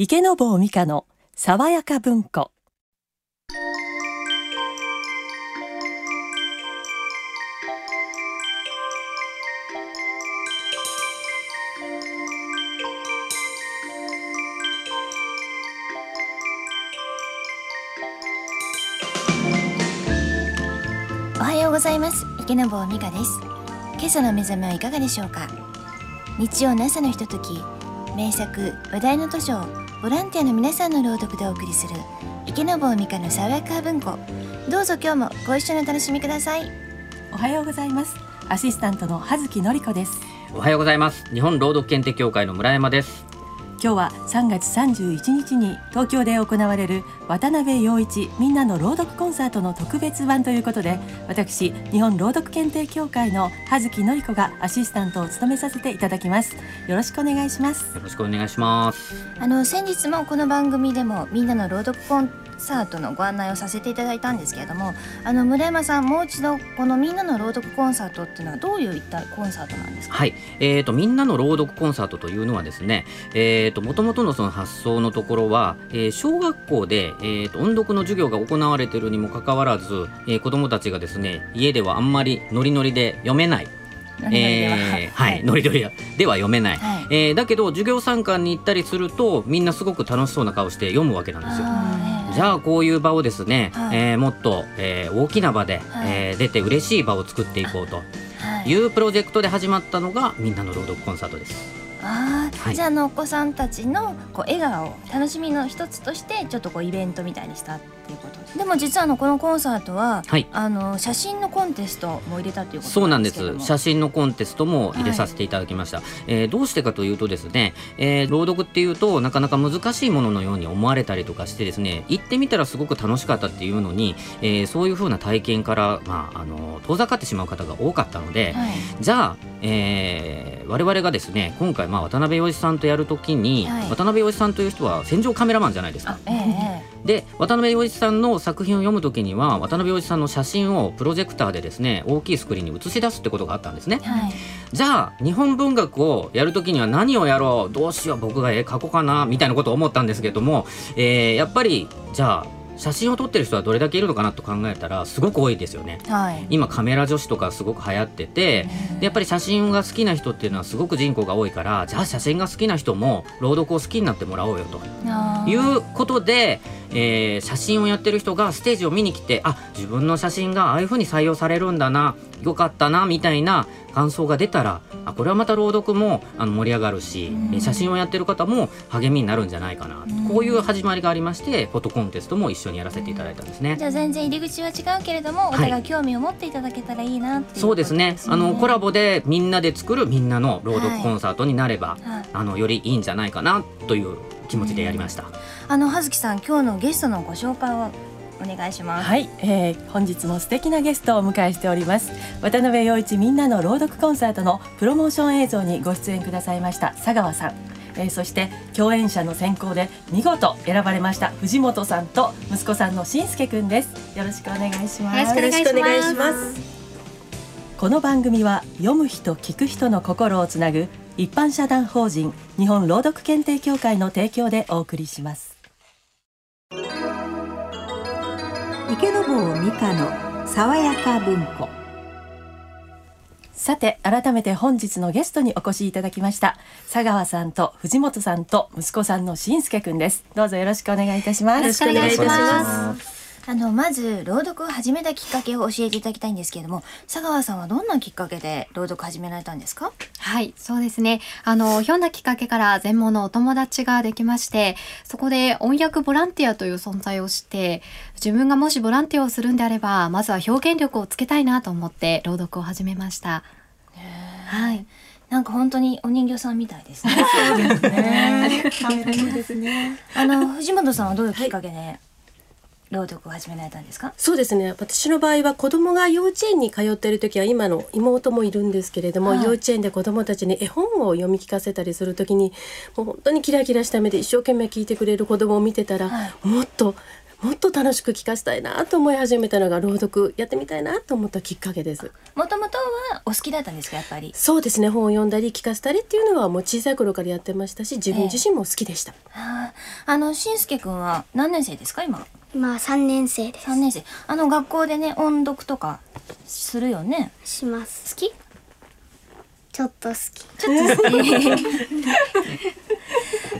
池坊美香の爽やか文庫。おはようございます。池坊美香です。今朝の目覚めはいかがでしょうか？日曜の朝のひととき名作話題の図書をボランティアの皆さんの朗読でお送りする池坊美香の爽やか文庫。どうぞ今日もご一緒にお楽しみください。おはようございます。アシスタントの葉月のり子です。おはようございます。日本朗読検定協会の村山です今日は3月31日に東京で行われる渡辺陽一みんなの朗読コンサートの特別版ということで私日本朗読検定協会の葉月のり子がアシスタントを務めさせていただきます。よろしくお願いします。よろしくお願いします。あの先日もこの番組でもみんなの朗読コンサートのご案内をさせていただいたんですけれどもあの村山さんもう一度このみんなの朗読コンサートっていうのはどういったコンサートなんですか？はい、えーとみんなの朗読コンサートというのはですね、えーと元々のその発想のところは、えー小学校で、えーと音読の授業が行われているにもかかわらず、えー子どもたちがですね家ではあんまりノリノリで読めない。えーはい、ノリノリでは読めない、はい。えーだけど授業参観に行ったりするとみんなすごく楽しそうな顔して読むわけなんですよ。じゃあこういう場をですね、はい。えーもっと、えー大きな場で、はい。えー出て嬉しい場を作っていこうとはい。い。うプロジェクトで始まったのがみんなの朗読コンサートです。あー、はい。じゃああのお子さんたちのこう笑顔楽しみの一つとしてちょっとこうイベントみたいにしたっていうことでも実はあのこのコンサートは、はい。あの写真のコンテストも入れたということそうなんです。写真のコンテストも入れさせていただきました、えーどうしてかというとですね、えー朗読っていうとなかなか難しいもののように思われたりとかしてですね行ってみたらすごく楽しかったっていうのに、えーそういう風な体験から、まあ、あの遠ざかってしまう方が多かったので、はい。じゃあ、えー我々がですね今回、まあ、渡辺陽一さんとやるときに、はい。渡辺陽一さんという人は戦場カメラマンじゃないですか。で渡辺陽一さんの作品を読むときには渡辺陽一さんの写真をプロジェクターでですね大きいスクリーンに映し出すってことがあったんですね。え。はい。じゃあ日本文学をやるときには何をやろう？どうしよう？僕が絵描こうかな？みたいなことを思ったんですけども、えーやっぱりじゃあ写真を撮ってる人はどれだけいるのかなと考えたらすごく多いですよね。はい。今カメラ女子とかすごく流行っててでやっぱり写真が好きな人っていうのはすごく人口が多いからじゃあ写真が好きな人も朗読を好きになってもらおうよと。いうことで、えー写真をやってる人がステージを見に来てあ自分の写真がああいう風に採用されるんだなよかったなみたいな感想が出たらあこれはまた朗読もあの盛り上がるし、う写真をやってる方も励みになるんじゃないかな、うんこういう始まりがありましてフォトコンテストも一緒にやらせていただいたんですね。じゃあ全然入り口は違うけれども、お互い興味を持っていただけたらいいなっていうそうですね。あのコラボ、ボでみんなで作るみんなの朗読コンサートになれば、はい、あのよりいいんじゃないかなという気持ちでやりました。あの葉月さん今日のゲストのご紹介をお願いします。はい、えー本日も素敵なゲストをお迎えしております。渡辺陽一みんなの朗読コンサートのプロモーション映像にご出演くださいました佐川さん。えーそして共演者の選考で見事選ばれました藤本さんと息子さんのしんすけくんです。よろしくお願いします。よろしくお願いします。この番組は読む人聞く人の心をつなぐ一般社団法人日本朗読検定協会の提供でお送りします池坊美香の爽やか文庫。さて改めて本日のゲストにお越しいただきました佐川さんと藤本さんと息子さんのしんすけくんですどうぞよろしくお願いいたしますよろしくお願いいたします。あのまず朗読を始めたきっかけを教えていただきたいんですけれども佐川さんはどんなきっかけで朗読始められたんですか？はい、そうですね。あの、ひょんなきっかけから全盲のお友達ができまして、そこで音訳ボランティアという存在をして、自分がもしボランティアをするんであれば、まずは表現力をつけたいなと思って朗読を始めました。はい。なんか本当にお人形さんみたいですねそうですね可愛いですね。あの藤本さんはどういうきっかけで朗読を始められたんですか、そうですね。私の場合は子供が幼稚園に通っている時は今の妹もいるんですけれども、はい。幼稚園で子供たちに絵本を読み聞かせたりする時にもう本当にキラキラした目で一生懸命聞いてくれる子供を見てたら、はい。もっともっと楽しく聞かせたいなと思い始めたのが朗読やってみたいなと思ったきっかけです。もともとはお好きだったんですかやっぱり？そうですね本を読んだり聞かせたりっていうのはもう小さい頃からやってましたし自分自身も好きでした、あーあのしんすけくんは何年生ですか今？今3年生です。三年生。あの学校でね音読とかするよね？します。好き？ちょっと好き。ちょっと好き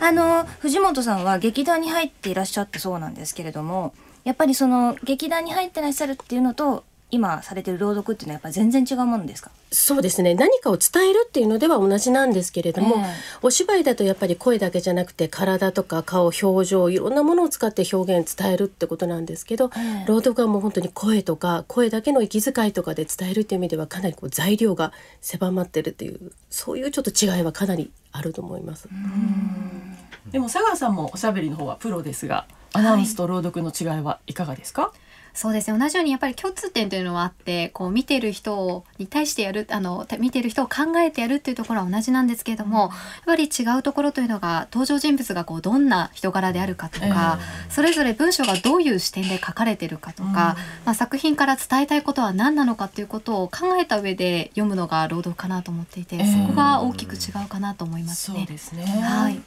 あの藤本さんは劇団に入っていらっしゃったそうなんですけれどもやっぱりその劇団に入ってらっしゃるっていうのと今されてる朗読っていうのはやっぱ全然違うものですか？そうですね。何かを伝えるっていうのでは同じなんですけれども、ええ。お芝居だとやっぱり声だけじゃなくて体とか顔表情いろんなものを使って表現伝えるってことなんですけど、ええ。朗読はもう本当に声とか声だけの息遣いとかで伝えるっていう意味ではかなりこう材料が狭まってるっていうそういうちょっと違いはかなりあると思います。でも佐川さんもおしゃべりの方はプロですがアナウンスと朗読の違いはいかがですか、そうですね。同じようにやっぱり共通点というのはあってこう見てる人に対してやるあのた見てる人を考えてやるっていうところは同じなんですけれども、やっぱり違うところというのが登場人物がこうどんな人柄であるかとか、それぞれ文章がどういう視点で書かれてるかとか、まあ、作品から伝えたいことは何なのかっていうことを考えた上で読むのが朗読かなと思っていて、ええそこが大きく違うかなと思いますそうね。ですね。はい。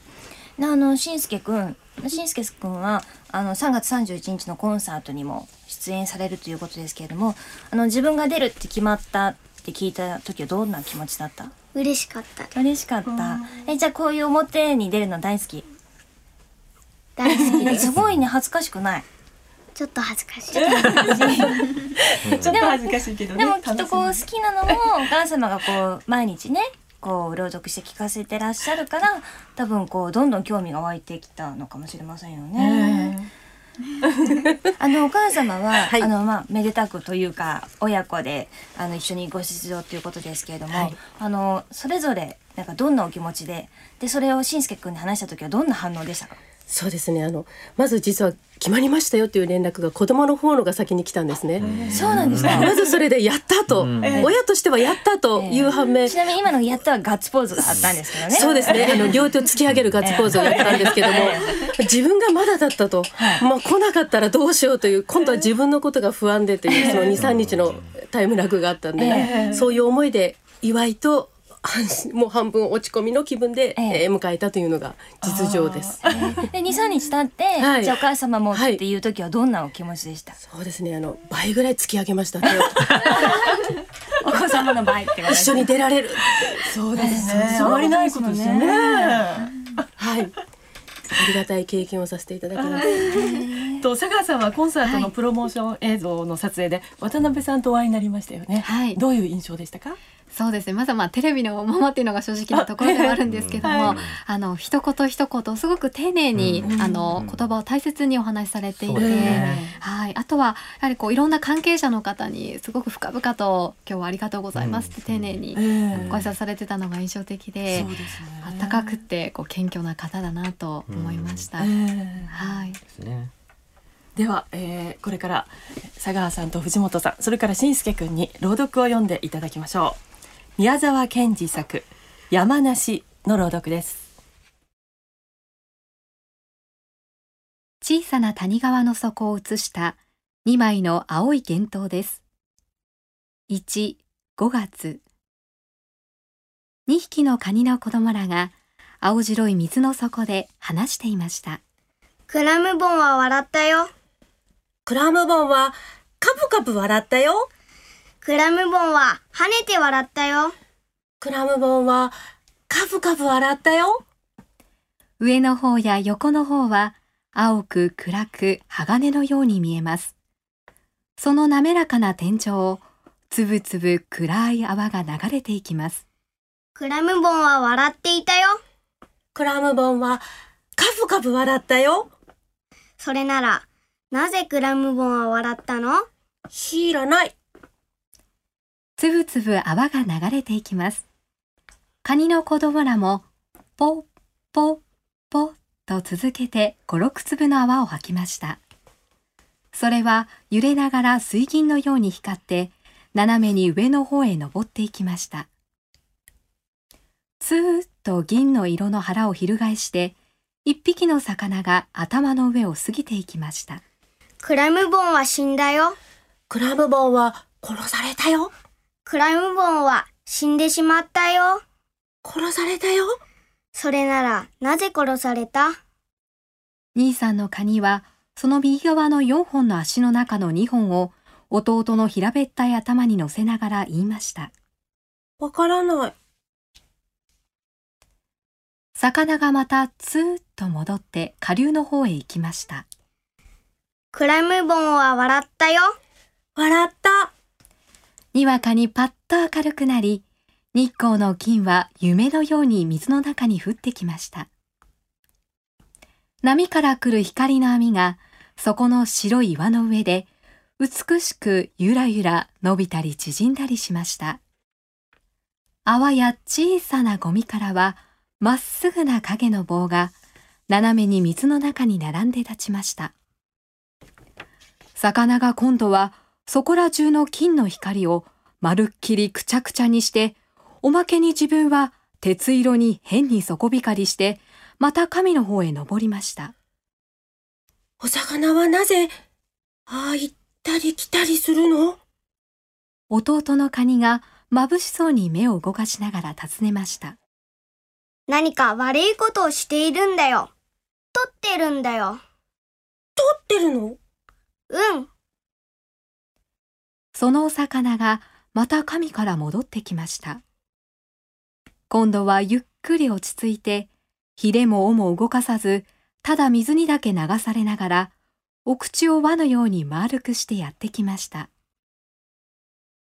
であのしんすけくん。しんすけくんはあの3月31日のコンサートにも出演されるということですけれどもあの自分が出るって決まったって聞いた時はどんな気持ちだった？嬉しかった。嬉しかった。えじゃあこういう表に出るの大好き？大好きです。すごいね恥ずかしくない？ちょっと恥ずかしい。ちょっと恥ずかしい。けどね。でもきっとこう好きなのもお母様がこう毎日ねこう朗読して聞かせてらっしゃるから多分こうどんどん興味が湧いてきたのかもしれませんよみね。あのお母様は、はいあのまあめでたくというか親子であの一緒にご出場ということですけれども、はいあのそれぞれなんかどんなお気持ちででそれをしんすけくんに話した時はどんな反応でしたか？そうですね。あのまず実は決まりましたよっていう連絡が子供の方のが先に来たんですね。そうなんですか？まずそれでやったと、親としてはやったという反面、ちなみに今のやったはガッツポーズがあったんですけどね。そうですね。あの両手を突き上げるガッツポーズをやったんですけども、自分がまだだったと、まあ来なかったらどうしようという、今度は自分のことが不安でというその2、3日のタイムラグがあったんで、そういう思いで祝いと半 もう半分落ち込みの気分で、えええー迎えたというのが実情です。で2、3日経って、はいじゃあお母様もっはいていう時はどんなお気持ちでした、そうですね。あの倍ぐらい突き上げました。お子様の場合って一緒に出られる。そうですね。そうあまりないことですよね。はい。ありがたい経験をさせていただきます。と佐川さんはコンサートのプロモーション映像の撮影で渡辺さんとお会いになりましたよね。はい。どういう印象でしたか？そうですね。まずはまあテレビのままっていうのが正直なところではあるんですけども、はい。あの一言一言すごく丁寧に、うん。あの言葉を大切にお話しされていて、ね。はい、あとはやはりこういろんな関係者の方にすごく深々と今日はありがとうございますって丁寧にえご挨拶されてたのが印象的で。あったかくてこう謙虚な方だなと思いました。ええ。はい。ですね。では、えーこれから佐川さんと藤本さんそれからしんすけくんに朗読を読んでいただきましょう宮沢賢治作山梨の朗読です小さな谷川の底を映した2枚の青い幻灯です。1、5月。2匹のカニの子供らが青白い水の底で話していました。クラムボンは笑ったよクラムボンはカブカブ笑ったよ。クラムボンは跳ねて笑ったよクラムボンはカブカブ笑ったよ。上の方や横の方は青く暗く鋼のように見えます。その滑らかな天井をつぶつぶ暗い泡が流れていきます。クラムボンは笑っていたよクラムボンはカブカブ笑ったよ。それならなぜクラムボンは笑ったの？知らない。つぶつぶ泡が流れていきます。カニの子供らも、ポッポッポッと続けて5、6粒の泡を吐きました。それは揺れながら水銀のように光って、斜めに上の方へ登っていきました。つーっと銀の色の腹を翻して、一匹の魚が頭の上を過ぎていきました。クラムボンは死んだよ。クラムボンは殺されたよ。クラムボンは死んでしまったよ。殺されたよ。それなら、なぜ殺された？兄さんのカニは、その右側の4本の足の中の2本を弟の平べったい頭に乗せながら言いました。わからない。魚がまたツーッと戻って下流の方へ行きました。クラムボンは笑ったよ。笑った。にわかにパッと明るくなり、日光の金は夢のように水の中に降ってきました。波から来る光の網が、そこの白い岩の上で、美しくゆらゆら伸びたり縮んだりしました。泡や小さなゴミからは、まっすぐな影の棒が、斜めに水の中に並んで立ちました。魚が今度は、そこら中の金の光をまるっきりくちゃくちゃにして、おまけに自分は鉄色に変に底光りして、また神の方へ登りました。お魚はなぜ、ああ行ったり来たりするの？弟のカニが眩しそうに目を動かしながら尋ねました。何か悪いことをしているんだよ。取ってるんだよ。取ってるの？うん。そのお魚がまた神から戻ってきました。今度はゆっくり落ち着いて、ひれも尾も動かさず、ただ水にだけ流されながら、お口を輪のように丸くしてやってきました。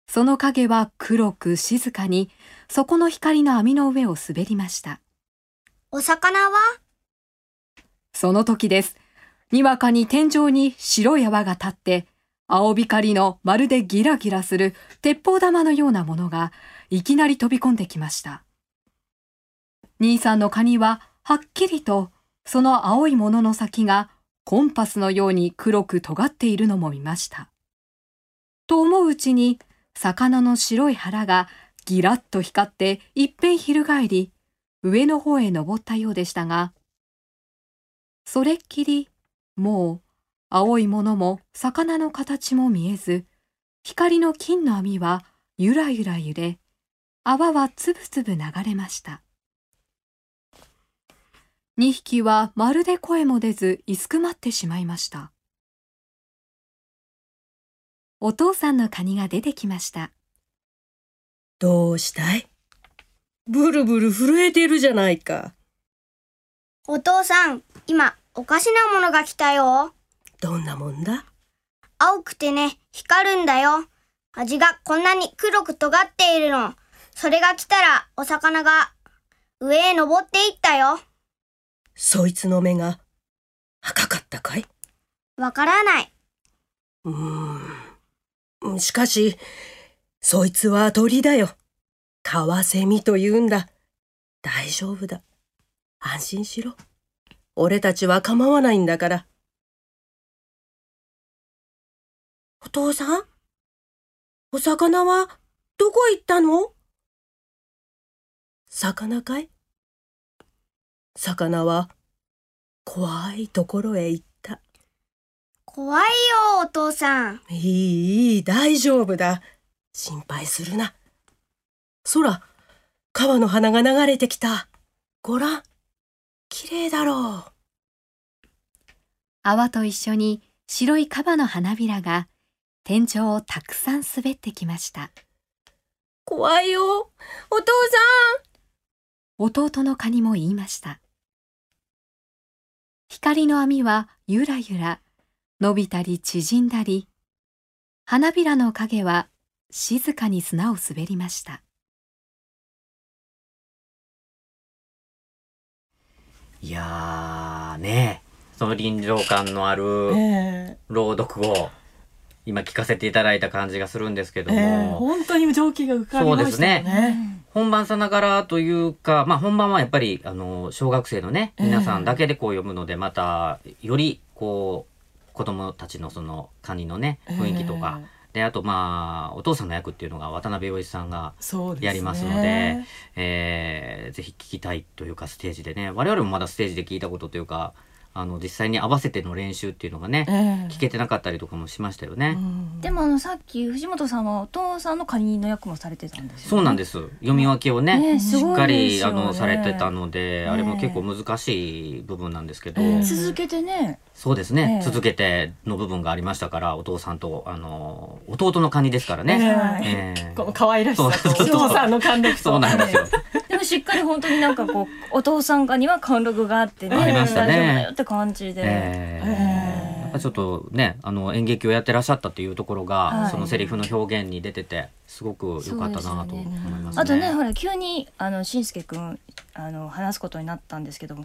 その影は黒く静かに、そこの光の網の上を滑りました。お魚は？その時です。にわかに天井に白い泡が立って、青光のまるでギラギラする鉄砲玉のようなものがいきなり飛び込んできました。兄さんのカニははっきりとその青いものの先がコンパスのように黒く尖っているのも見ました。と思ううちに魚の白い腹がギラッと光っていっぺん翻り上の方へ登ったようでしたが、それっきりもう青いものも魚の形も見えず、光の金の網はゆらゆら揺れ、泡はつぶつぶ流れました。二匹はまるで声も出ず、いすくまってしまいました。お父さんのカニが出てきました。どうしたい？ブルブル震えてるじゃないか。お父さん、今、おかしなものが来たよ。どんなもんだ？青くてね、光るんだよ。味がこんなに黒く尖っているの。それが来たら、お魚が上へ登っていったよ。そいつの目が赤かったかい？わからない。うーん。しかし、そいつは鳥だよ。カワセミと言うんだ。大丈夫だ。安心しろ。俺たちは構わないんだから。お父さん？お魚はどこ行ったの？魚かい？魚は怖いところへ行った。怖いよ、お父さん。いい、いい、大丈夫だ。心配するな。空、川の花が流れてきた。ごらん。綺麗だろう。泡と一緒に白いカバの花びらが天井をたくさん滑ってきました。怖いよ。お父弟のカニも言いました。光の網はゆらゆら伸びたり縮んだり、花びらの影は静かに砂を滑りました。いやーね。その臨場感のあるえ朗読を今聞かせていただいた感じがするんですけえども、ええ本当に蒸気が浮かびましたよね。本番さながらというか、まあ、本番はやっぱりあの小学生のねええ。皆さんだけでこう読むのでまたよりこう子供たちのそのカニのね雰囲気とか、ええであとまあお父さんの役っていうのが渡辺陽一さんが。やりますので、えーぜひ聞きたいというかステージでね我々もまだステージで聞いたことというかあの実際に合わせての練習っていうのがね、ええ。聞けてなかったりとかもしましたよね。でもあのさっき藤本さんはお父さんのカニの役もされてたんですよね。そうなんです。読み分けをねねすしっかごいですよね。りあのされてたので、えあれも結構難しい部分なんですけど、ええ続けてね。そうですね、ええ。続けての部分がありましたからお父さんとあの弟のカニですからね。ええ。えこの可愛らしさとそうお父さんの貫禄とそうなんですよ。でもしっかり本当になんかこう お父さんがには貫禄があってね。ありましたね大丈夫だよって感じで。えええやっぱちょっとねあの演劇をやってらっしゃったっていうところが、はいそのセリフの表現に出ててすごく良かったなと思いますね。あとねほら急にあのしんすけくんあの話すことになったんですけども、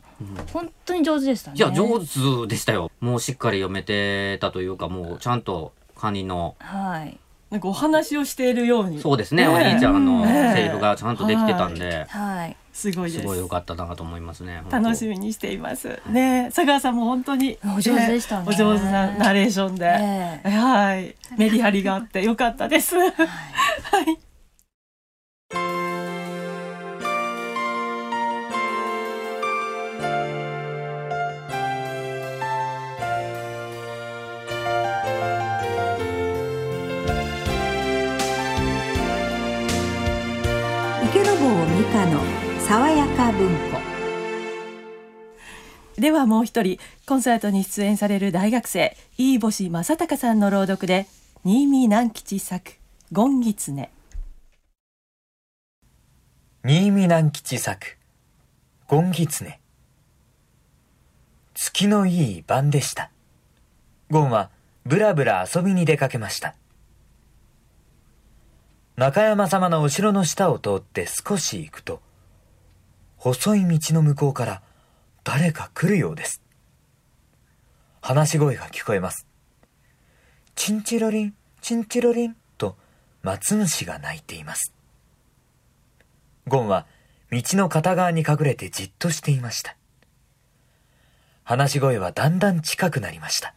本当に上手でしたね。いや上手でしたよ。もうしっかり読めてたというかもうちゃんとカニのはいなんかお話をしているように。そうですね、ええ。お兄ちゃんのええ。セリフがちゃんとできてたんで、はい。すごいです。すごい良かったなと思いますね。楽しみにしています。ね佐川さんも本当にお上手でしたね。お上手なナレーションで、ええ。はい。メリハリがあってよかったです。はい 文庫。ではもう一人コンサートに出演される大学生飯星正隆さんの朗読で新見南吉作「ゴンギツネ新見南吉作「ゴンギツネ」月のいい晩でした。ゴンはぶらぶら遊びに出かけました。中山様のお城の下を通って少し行くと細い道の向こうから誰か来るようです話し声が聞こえますチンチロリンチンチロリンと松虫が鳴いていますゴンは道の片側に隠れてじっとしていました。話し声はだんだん近くなりました。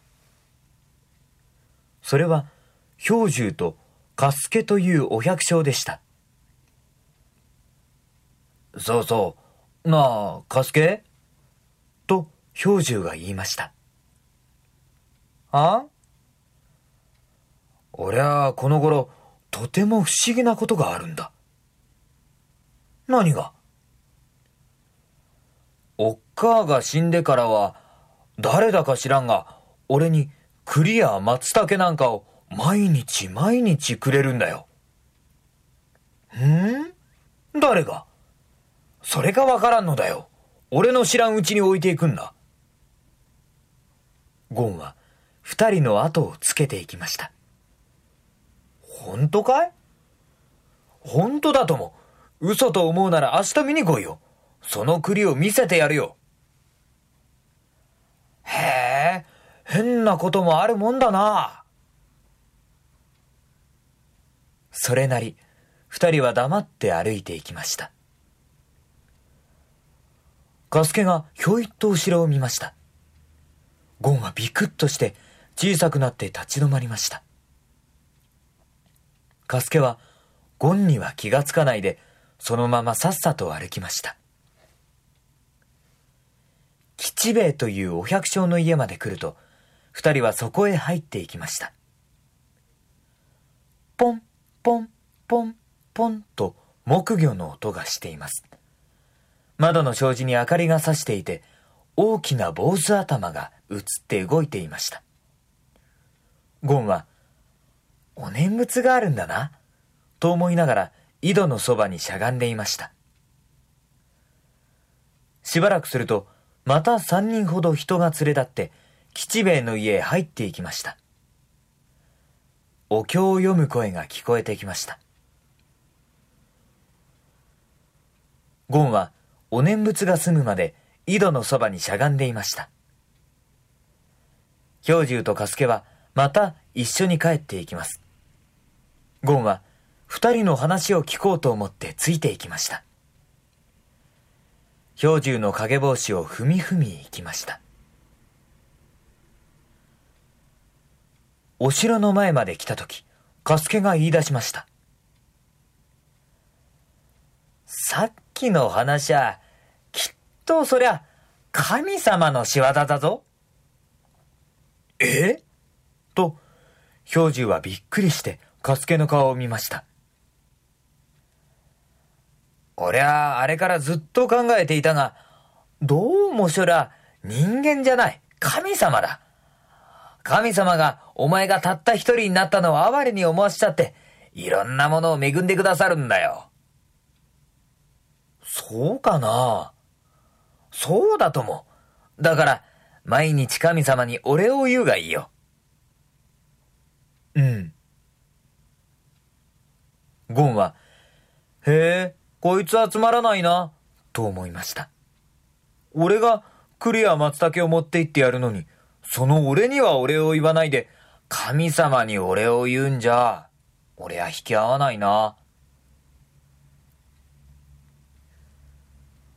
それは、氷柱とカスケというお百姓でした。そうそう。なあ、カスケ？と氷柱が言いました。あ？俺はこの頃、とても不思議なことがあるんだ。何が？おっかあが死んでからは、誰だか知らんが、俺に栗や松茸なんかを毎日毎日くれるんだよ。ん？誰が？それがわからんのだよ。俺の知らんうちに置いていくんだ。ゴンは二人の後をつけていきました。本当かい？本当だとも。嘘と思うなら明日見に来いよ。その栗を見せてやるよ。へえ、変なこともあるもんだな。それなり、二人は黙って歩いていきました。ガスケがひょいっと後ろを見ました。ゴンはビクッとして小さくなって立ち止まりました。ガスケはゴンには気がつかないでそのままさっさと歩きました。吉兵衛というお百姓の家まで来ると、二人はそこへ入っていきました。ポン、ポン、ポン、ポンと木魚の音がしています。窓の障子に明かりがさしていて、大きな坊主頭が映って動いていました。ゴンは、お念仏があるんだな、と思いながら井戸のそばにしゃがんでいました。しばらくすると、また三人ほど人が連れ立って、吉兵衛の家へ入っていきました。お経を読む声が聞こえてきました。ゴンは、お念仏が済むまで井戸のそばにしゃがんでいました。氷柱とカスケは、また一緒に帰っていきます。ゴンは、二人の話を聞こうと思ってついていきました。氷柱の影帽子を踏み踏み行きました。お城の前まで来たとき、カスケが言い出しました。さっきの話は、とそりゃ、神様の仕業だぞ。え？と、氷柱はびっくりして、カスケの顔を見ました。俺はあれからずっと考えていたが、どうもそりゃ人間じゃない、神様だ。神様がお前がたった一人になったのを哀れに思わしちゃって、いろんなものを恵んでくださるんだよ。そうかな？そうだとも。だから、毎日神様にお礼を言うがいいよ。うん。ゴンは、へえ、こいつはつまらないな、と思いました。俺が栗や松茸を持って行ってやるのに、その俺にはお礼を言わないで、神様にお礼を言うんじゃ、俺は引き合わないな。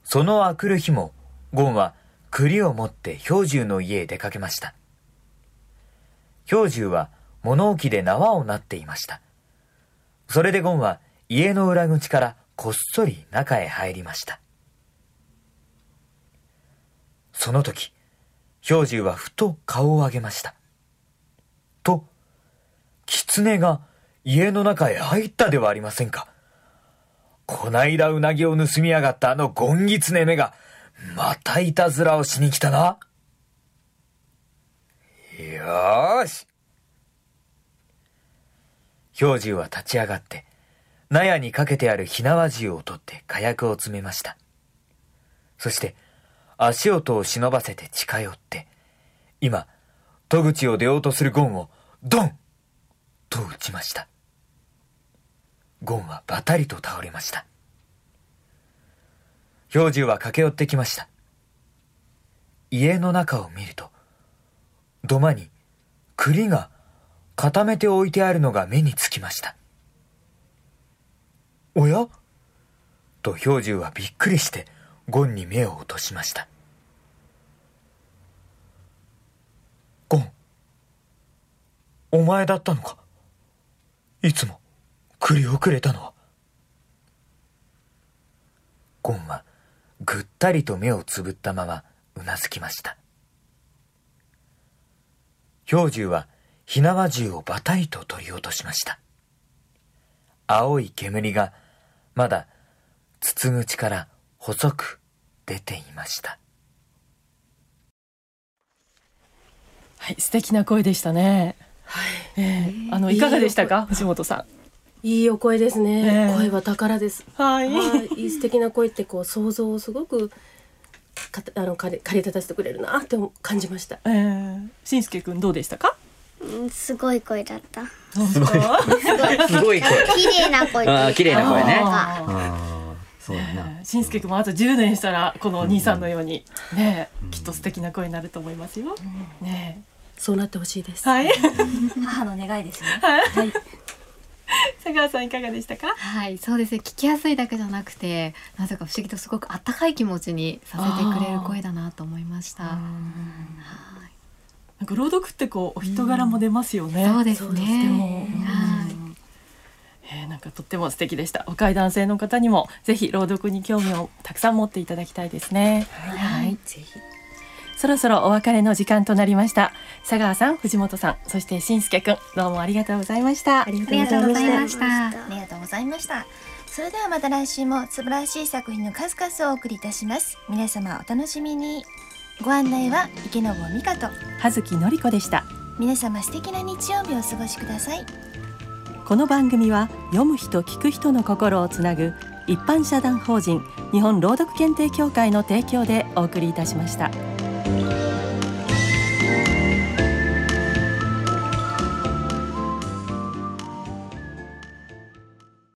そのあくる日も、ゴンは栗を持って氷柱の家へ出かけました。氷柱は物置で縄をなっていました。それでゴンは家の裏口からこっそり中へ入りました。その時、氷柱はふと顔を上げました。と、狐が家の中へ入ったではありませんか。こないだうなぎを盗みやがったあのゴンギツネめが、またいたずらをしに来たな。よーし。氷柱は立ち上がって、納屋にかけてある火縄銃を取って火薬を詰めました。そして、足音を忍ばせて近寄って、今、戸口を出ようとするゴンを、ドンと撃ちました。ゴンはバタリと倒れました。氷柱は駆け寄ってきました。家の中を見ると、土間に栗が固めて置いてあるのが目につきました。おや？と氷柱はびっくりしてゴンに目を落としました。ゴン、お前だったのか？いつも栗をくれたのは。ゴンはぐったりと目をつぶったままうなずきました。氷柱は火縄銃をバタリと取り落としました。青い煙がまだ筒口から細く出ていました。はい、素敵な声でしたね。はい。えーあのいかがでしたか、藤本さいいお声ですね。ええ声は宝です。ん。はい。はい、いい素敵な声ってこう想像をすごくかあのかれ駆り立たせてくれるなって感じました。えー、しんすけくんどうでしたか？うんすごい声だった。すごい 声。綺麗な声あー綺麗な声ね。あああ、そうだな。ーしんすけくんもあと10年したらこの兄さんのようにね、きっと素敵な声になると思いますよ。ねそうなってほしいです。はい。母の願いですね。はい。佐川さんいかがでしたか？はい、そうですね。聞きやすいだけじゃなくて、なぜか不思議とすごくあったかい気持ちにさせてくれる声だなと思いました。はいなんか朗読ってこうお人柄も出ますよね。そうですそうですね。ねはい。えーなんかとっても素敵でした。若い男性の方にもぜひ朗読に興味をたくさん持っていただきたいですね。はい。ぜひ。そろそろお別れの時間となりました。佐川さん、藤本さん、そしてしんすけくん、どうもありがとうございました。ありがとうございましした。ありがとうございました。それではまた来週も素晴らしい作品の数々をお送りいたします。皆様お楽しみに。ご案内は池坊美香と葉月のり子でした。皆様素敵な日曜日をお過ごしください。この番組は読む人聞く人の心をつなぐ一般社団法人日本朗読検定協会の提供でお送りいたしました。